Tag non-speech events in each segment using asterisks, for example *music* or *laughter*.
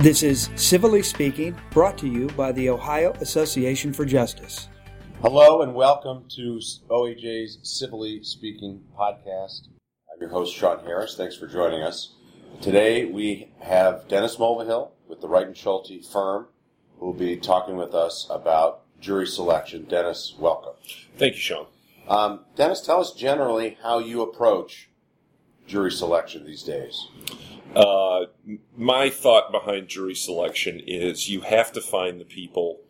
This is Civilly Speaking, brought to you by the Ohio Association for Justice. Hello and welcome to OAJ's Civilly Speaking podcast. I'm your host, Sean Harris. Thanks for joining us. Today we have Dennis Mulvihill with the Wright and Schulte firm who will be talking with us about jury selection. Dennis, welcome. Thank you, Sean. Um, Dennis, tell us generally how you approach jury selection these days. Uh, my thought behind jury selection is you have to find the people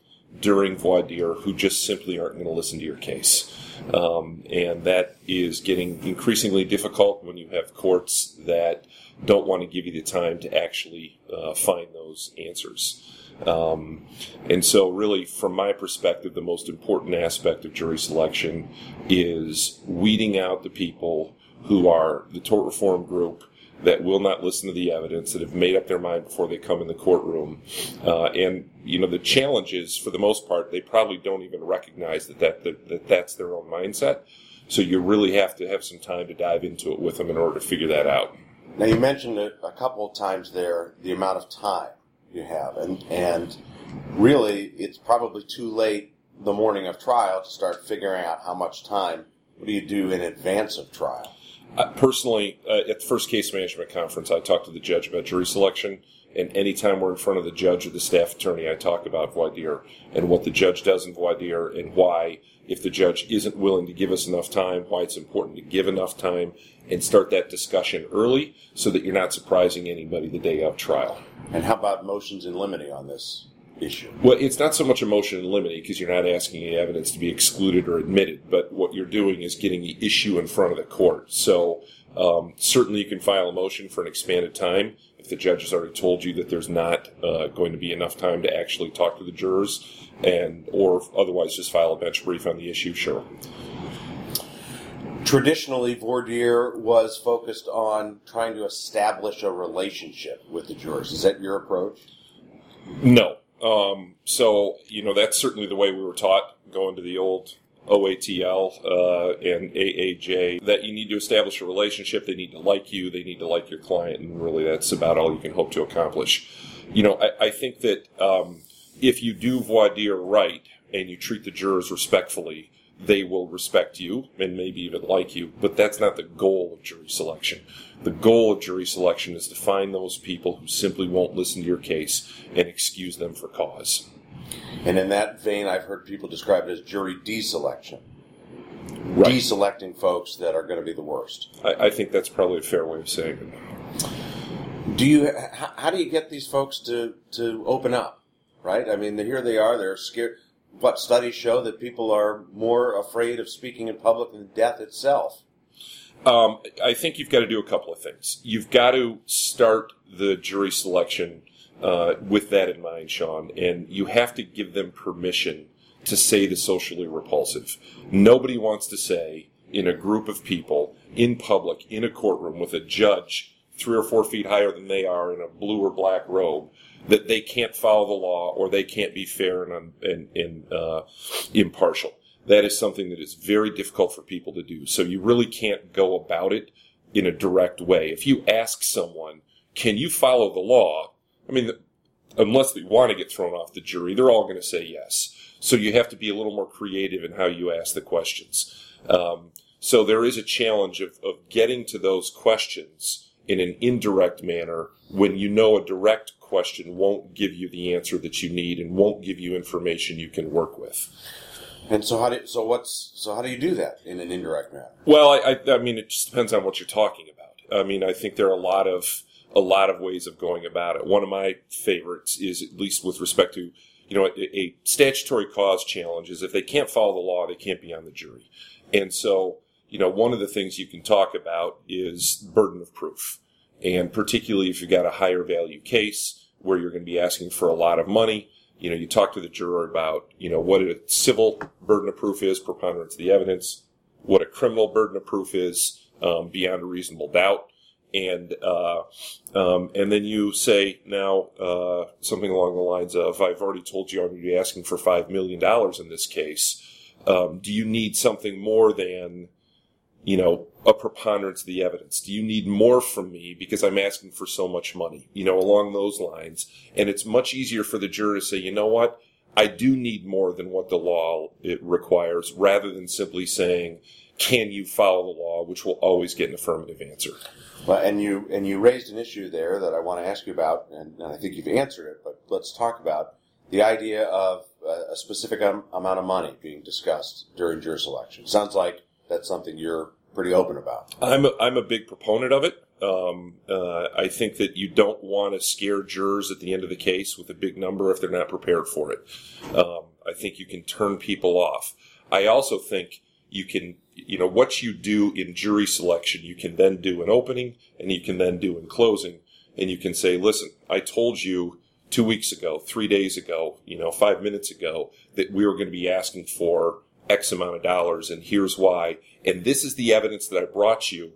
during voir dire who just simply aren't going to listen to your case. Um, and that is getting increasingly difficult when you have courts that don't want to give you the time to actually uh, find those answers. Um, and so, really, from my perspective, the most important aspect of jury selection is weeding out the people who are the tort reform group that will not listen to the evidence, that have made up their mind before they come in the courtroom. Uh, and, you know, the challenge is, for the most part, they probably don't even recognize that, that, that, that that's their own mindset. So you really have to have some time to dive into it with them in order to figure that out. Now, you mentioned a, a couple of times there the amount of time you have, and, and really, it's probably too late the morning of trial to start figuring out how much time. What do you do in advance of trial? Personally, uh, at the first case management conference, I talked to the judge about jury selection. And anytime we're in front of the judge or the staff attorney, I talk about voir dire and what the judge does in voir dire and why, if the judge isn't willing to give us enough time, why it's important to give enough time and start that discussion early so that you're not surprising anybody the day of trial. And how about motions in limine on this? Issue? Well, it's not so much a motion in limine because you're not asking any evidence to be excluded or admitted, but what you're doing is getting the issue in front of the court. So um, certainly you can file a motion for an expanded time if the judge has already told you that there's not uh, going to be enough time to actually talk to the jurors, and or otherwise just file a bench brief on the issue. Sure. Traditionally, voir dire was focused on trying to establish a relationship with the jurors. Is that your approach? No, um, so, you know, that's certainly the way we were taught going to the old OATL uh, and AAJ that you need to establish a relationship. They need to like you. They need to like your client, and really, that's about all you can hope to accomplish. You know, I, I think that um, if you do voir dire right and you treat the jurors respectfully, they will respect you and maybe even like you. But that's not the goal of jury selection. The goal of jury selection is to find those people who simply won't listen to your case and excuse them for cause. And in that vein, I've heard people describe it as jury deselection. Right. Deselecting folks that are going to be the worst. I, I think that's probably a fair way of saying it. Do you? How do you get these folks to to open up? Right. I mean, here they are. They're scared what studies show that people are more afraid of speaking in public than death itself. Um, I think you've got to do a couple of things. You've got to start the jury selection uh, with that in mind, Sean, and you have to give them permission to say the socially repulsive. Nobody wants to say in a group of people in public in a courtroom with a judge three or four feet higher than they are in a blue or black robe that they can't follow the law or they can't be fair and, and, and uh, impartial. That is something that is very difficult for people to do. So you really can't go about it in a direct way. If you ask someone, can you follow the law? I mean, unless they want to get thrown off the jury, they're all going to say yes. So you have to be a little more creative in how you ask the questions. Um, so there is a challenge of, of getting to those questions in an indirect manner when you know a direct question won't give you the answer that you need and won't give you information you can work with. And so how do so what's so how do you do that in an indirect manner? Well, I, I, I mean it just depends on what you're talking about. I mean, I think there are a lot of a lot of ways of going about it. One of my favorites is at least with respect to you know a, a statutory cause challenge is if they can't follow the law, they can't be on the jury. And so you know one of the things you can talk about is burden of proof, and particularly if you've got a higher value case where you're going to be asking for a lot of money. You know, you talk to the juror about, you know, what a civil burden of proof is, preponderance of the evidence, what a criminal burden of proof is, um, beyond a reasonable doubt. And, uh, um, and then you say now, uh, something along the lines of, I've already told you I'm going to be asking for $5 million in this case. Um, do you need something more than you know, a preponderance of the evidence? Do you need more from me because I'm asking for so much money? You know, along those lines. And it's much easier for the juror to say, you know what? I do need more than what the law it requires rather than simply saying, can you follow the law, which will always get an affirmative answer. Well, and you and you raised an issue there that I want to ask you about, and, and I think you've answered it. But let's talk about the idea of a specific amount of money being discussed during jury selection. Sounds like that's something you're pretty open about. I'm a, I'm a big proponent of it. Um, uh, I think that you don't want to scare jurors at the end of the case with a big number if they're not prepared for it. Um, I think you can turn people off. I also think you can, you know, what you do in jury selection, you can then do in opening and you can then do in closing. And you can say, listen, I told you two weeks ago, three days ago, you know, five minutes ago that we were going to be asking for X amount of dollars and here's why. And this is the evidence that I brought you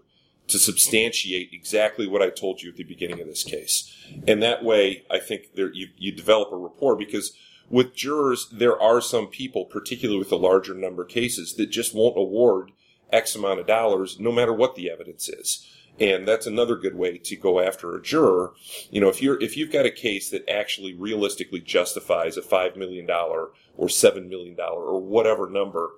to substantiate exactly what I told you at the beginning of this case. And that way, I think there, you, you develop a rapport because with jurors, there are some people, particularly with the larger number of cases, that just won't award X amount of dollars no matter what the evidence is. And that's another good way to go after a juror. You know, if you're, if you've got a case that actually realistically justifies a $5 million or $7 million or whatever number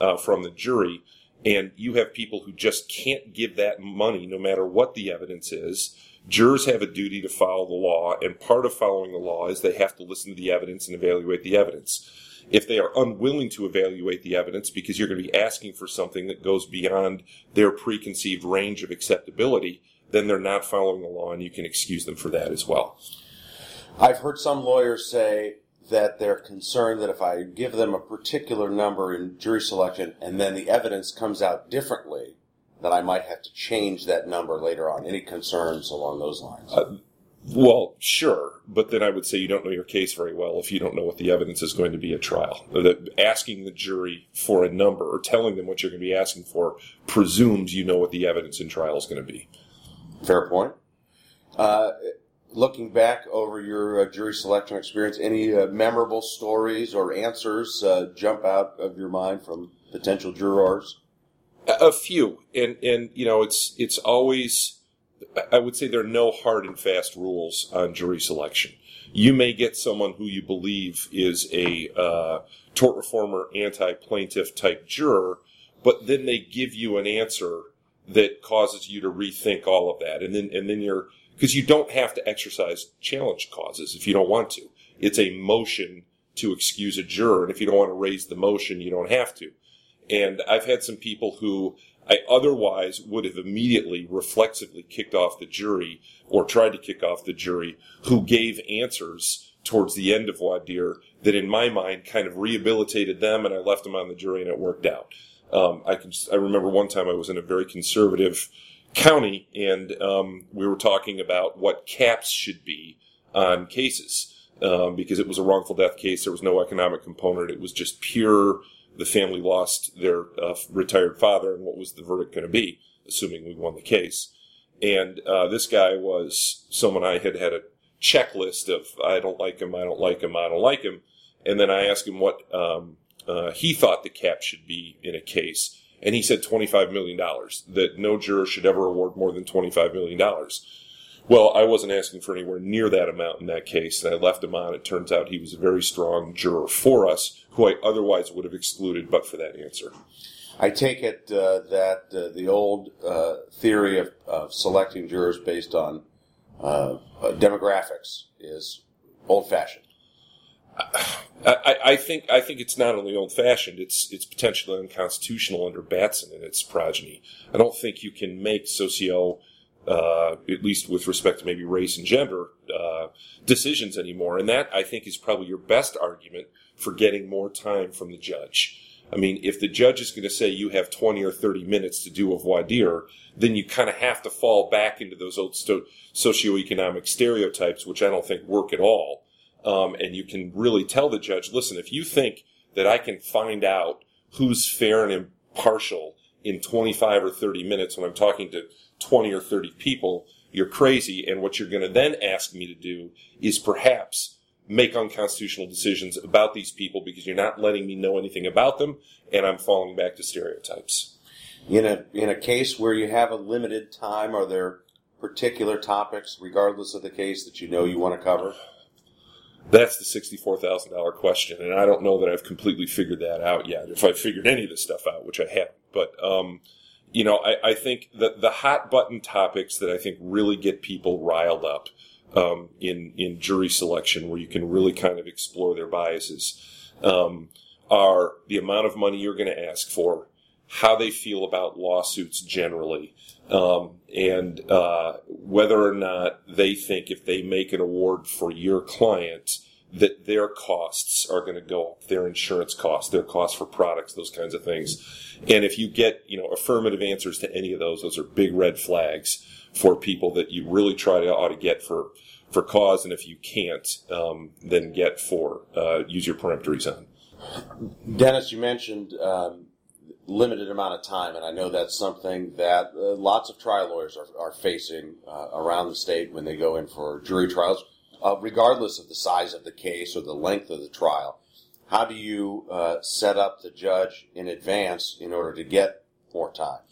uh, from the jury, and you have people who just can't give that money no matter what the evidence is, jurors have a duty to follow the law, and part of following the law is they have to listen to the evidence and evaluate the evidence. If they are unwilling to evaluate the evidence because you're going to be asking for something that goes beyond their preconceived range of acceptability, then they're not following the law, and you can excuse them for that as well. I've heard some lawyers say that they're concerned that if I give them a particular number in jury selection and then the evidence comes out differently, that I might have to change that number later on. Any concerns along those lines? Uh, well, sure, but then I would say you don't know your case very well if you don't know what the evidence is going to be at trial. That asking the jury for a number or telling them what you're going to be asking for presumes you know what the evidence in trial is going to be. Fair point. Uh, looking back over your uh, jury selection experience, any uh, memorable stories or answers uh, jump out of your mind from potential jurors? A few, and and you know it's it's always. I would say there are no hard and fast rules on jury selection. You may get someone who you believe is a uh, tort reformer, anti-plaintiff type juror, but then they give you an answer that causes you to rethink all of that, and then and then you're because you don't have to exercise challenge causes if you don't want to. It's a motion to excuse a juror, and if you don't want to raise the motion, you don't have to. And I've had some people who I otherwise would have immediately reflexively kicked off the jury or tried to kick off the jury who gave answers towards the end of dire that in my mind kind of rehabilitated them and I left them on the jury and it worked out. Um, I can, I remember one time I was in a very conservative county, and um, we were talking about what caps should be on cases um, because it was a wrongful death case. There was no economic component. It was just pure. The family lost their uh, retired father, and what was the verdict going to be? Assuming we won the case. And uh, this guy was someone I had had a checklist of I don't like him, I don't like him, I don't like him. And then I asked him what um, uh, he thought the cap should be in a case and he said $25 million, that no juror should ever award more than $25 million. Well, I wasn't asking for anywhere near that amount in that case, and I left him on. It turns out he was a very strong juror for us, who I otherwise would have excluded but for that answer. I take it uh, that uh, the old uh, theory of, of, selecting jurors based on uh, demographics is old fashioned. I, I, think I think it's not only old fashioned; it's it's potentially unconstitutional under Batson and its progeny. I don't think you can make socio, uh, at least with respect to maybe race and gender, uh, decisions anymore. And that I think is probably your best argument for getting more time from the judge. I mean, if the judge is going to say you have 20 or 30 minutes to do a voir dire, then you kind of have to fall back into those old sto- socioeconomic stereotypes, which I don't think work at all. Um, and you can really tell the judge, listen, if you think that I can find out who's fair and impartial in 25 or 30 minutes when I'm talking to 20 or 30 people, you're crazy. And what you're going to then ask me to do is perhaps make unconstitutional decisions about these people because you're not letting me know anything about them and I'm falling back to stereotypes. In a in a case where you have a limited time, are there particular topics, regardless of the case, that you know you want to cover? That's the sixty-four thousand dollar question, and I don't know that I've completely figured that out yet. If I've figured any of this stuff out, which I haven't, but um, you know, I, I think that the hot button topics that I think really get people riled up um, in in jury selection, where you can really kind of explore their biases, um, are the amount of money you're going to ask for, how they feel about lawsuits generally, um, and uh, whether or not they think if they make an award for your client that their costs are going to go up, their insurance costs, their costs for products, those kinds of things. And if you get, you know, affirmative answers to any of those, those are big red flags for people that you really try to ought to get for for cause, and if you can't, um, then get for uh, use your peremptories on. Dennis, you mentioned um, limited amount of time, and I know that's something that uh, lots of trial lawyers are, are facing uh, around the state when they go in for jury trials, uh, regardless of the size of the case or the length of the trial. How do you uh, set up the judge in advance in order to get more time?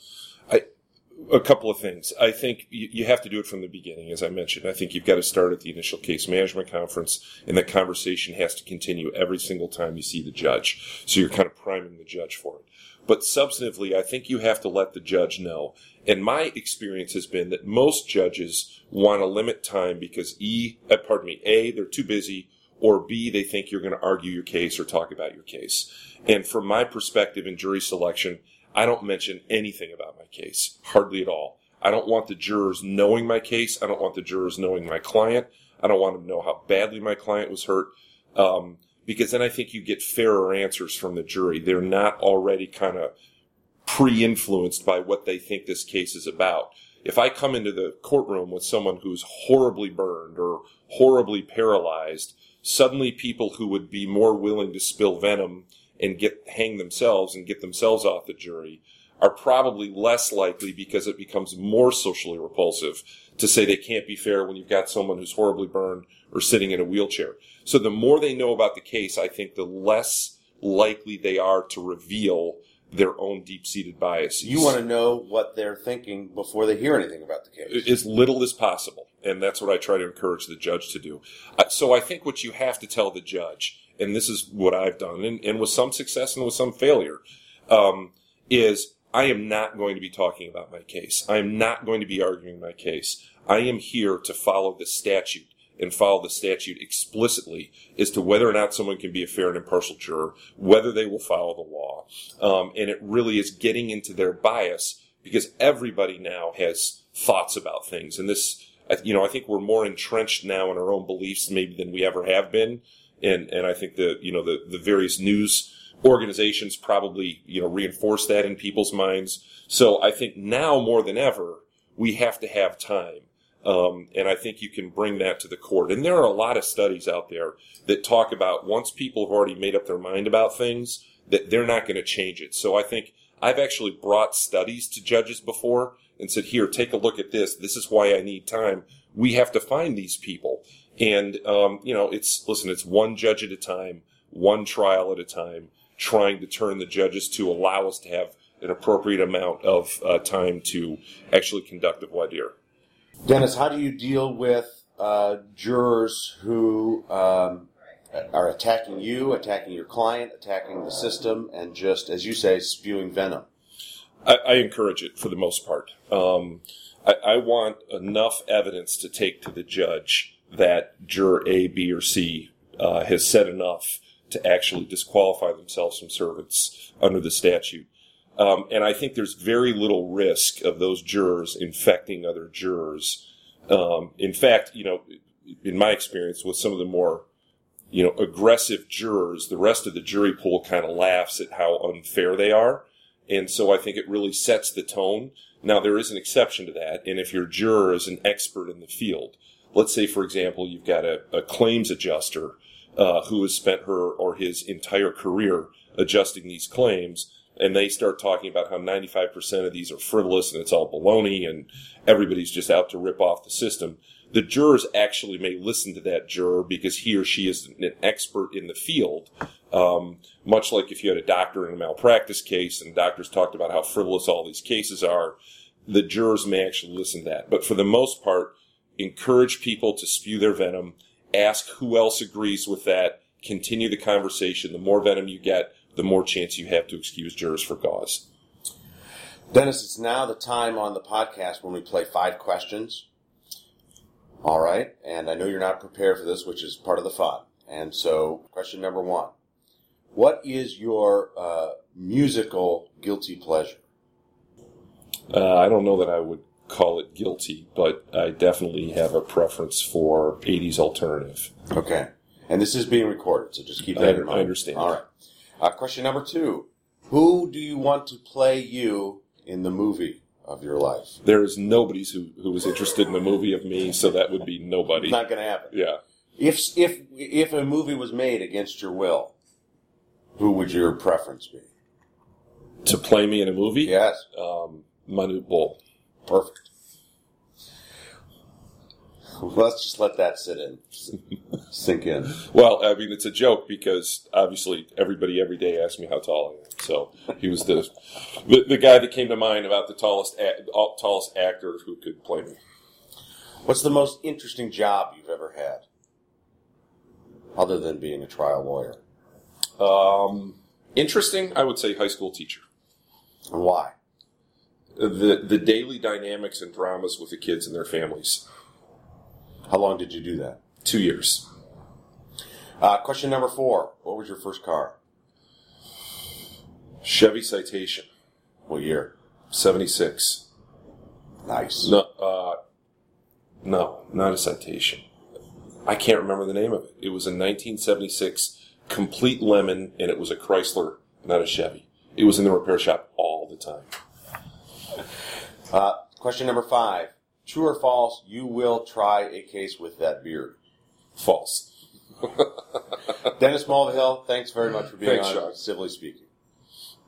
A couple of things. I think you, you, have to do it from the beginning, as I mentioned. I think you've got to start at the initial case management conference, and the conversation has to continue every single time you see the judge. So you're kind of priming the judge for it. But substantively, I think you have to let the judge know. And my experience has been that most judges want to limit time because E, uh, pardon me, A, they're too busy, or B, they think you're going to argue your case or talk about your case. And from my perspective in jury selection, I don't mention anything about my case, hardly at all. I don't want the jurors knowing my case. I don't want the jurors knowing my client. I don't want them to know how badly my client was hurt. Um, because then I think you get fairer answers from the jury. They're not already kind of pre-influenced by what they think this case is about. If I come into the courtroom with someone who's horribly burned or horribly paralyzed, suddenly people who would be more willing to spill venom and get hang themselves and get themselves off the jury are probably less likely because it becomes more socially repulsive to say they can't be fair when you've got someone who's horribly burned or sitting in a wheelchair. So the more they know about the case, I think the less likely they are to reveal their own deep-seated biases. You want to know what they're thinking before they hear anything about the case. As little as possible. And that's what I try to encourage the judge to do. Uh, so I think what you have to tell the judge and this is what I've done, and, and with some success and with some failure, um, is I am not going to be talking about my case. I am not going to be arguing my case. I am here to follow the statute and follow the statute explicitly as to whether or not someone can be a fair and impartial juror, whether they will follow the law. Um, and it really is getting into their bias because everybody now has thoughts about things. And this, you know, I think we're more entrenched now in our own beliefs maybe than we ever have been and and I think the you know the the various news organizations probably you know reinforce that in people's minds. So I think now more than ever we have to have time. Um, and I think you can bring that to the court. And there are a lot of studies out there that talk about once people have already made up their mind about things, that they're not going to change it. So I think I've actually brought studies to judges before and said, here, take a look at this. This is why I need time. We have to find these people. And, um, you know, it's, listen, it's one judge at a time, one trial at a time, trying to turn the judges to allow us to have an appropriate amount of uh, time to actually conduct a voir dire. Dennis, how do you deal with uh, jurors who um, are attacking you, attacking your client, attacking the system, and just, as you say, spewing venom? I, I encourage it for the most part. Um, I, I want enough evidence to take to the judge that juror A, B, or C uh, has said enough to actually disqualify themselves from service under the statute. Um, and I think there's very little risk of those jurors infecting other jurors. Um, in fact, you know, in my experience with some of the more, you know, aggressive jurors, the rest of the jury pool kind of laughs at how unfair they are. And so I think it really sets the tone. Now, there is an exception to that. And if your juror is an expert in the field, let's say, for example, you've got a, a claims adjuster uh, who has spent her or his entire career adjusting these claims, and they start talking about how 95% of these are frivolous and it's all baloney and everybody's just out to rip off the system. The jurors actually may listen to that juror because he or she is an expert in the field, Um, much like if you had a doctor in a malpractice case and doctors talked about how frivolous all these cases are, the jurors may actually listen to that. But for the most part, encourage people to spew their venom, ask who else agrees with that, continue the conversation. The more venom you get, the more chance you have to excuse jurors for cause. Dennis, it's now the time on the podcast when we play five questions. All right. And I know you're not prepared for this, which is part of the fun. And so, question number one What is your uh, musical guilty pleasure? Uh, I don't know that I would call it guilty, but I definitely have a preference for 80s alternative. Okay. And this is being recorded, so just keep I- that in I mind. understand. All right. Uh, question number two Who do you want to play you in the movie of your life? There is nobody who, who was interested in the movie of me, so that would be nobody. Not going to happen. yeah. If if if a movie was made against your will, who would your preference be? To play me in a movie? Yes, Um, Manute Bol. Perfect. Let's just let that sit in, sink in. Well, I mean, it's a joke because obviously everybody every day asks me how tall I am. So he was the, the the guy that came to mind about the tallest a- tallest actor who could play me. What's the most interesting job you've ever had, other than being a trial lawyer, Um, interesting, I would say high school teacher. and why? The the daily dynamics and dramas with the kids and their families. How long did you do that? Two years. Uh, question number four: What was your first car? Chevy Citation, What year? seventy six. Nice. No, uh, no, not a Citation. I can't remember the name of it. It was a 1976 complete lemon, and it was a Chrysler, not a Chevy. It was in the repair shop all the time. Uh, question number five: True or false? You will try a case with that beard. False. *laughs* Dennis Mulvihill, thanks very much for being Thanks, on Sean. Civilly Speaking.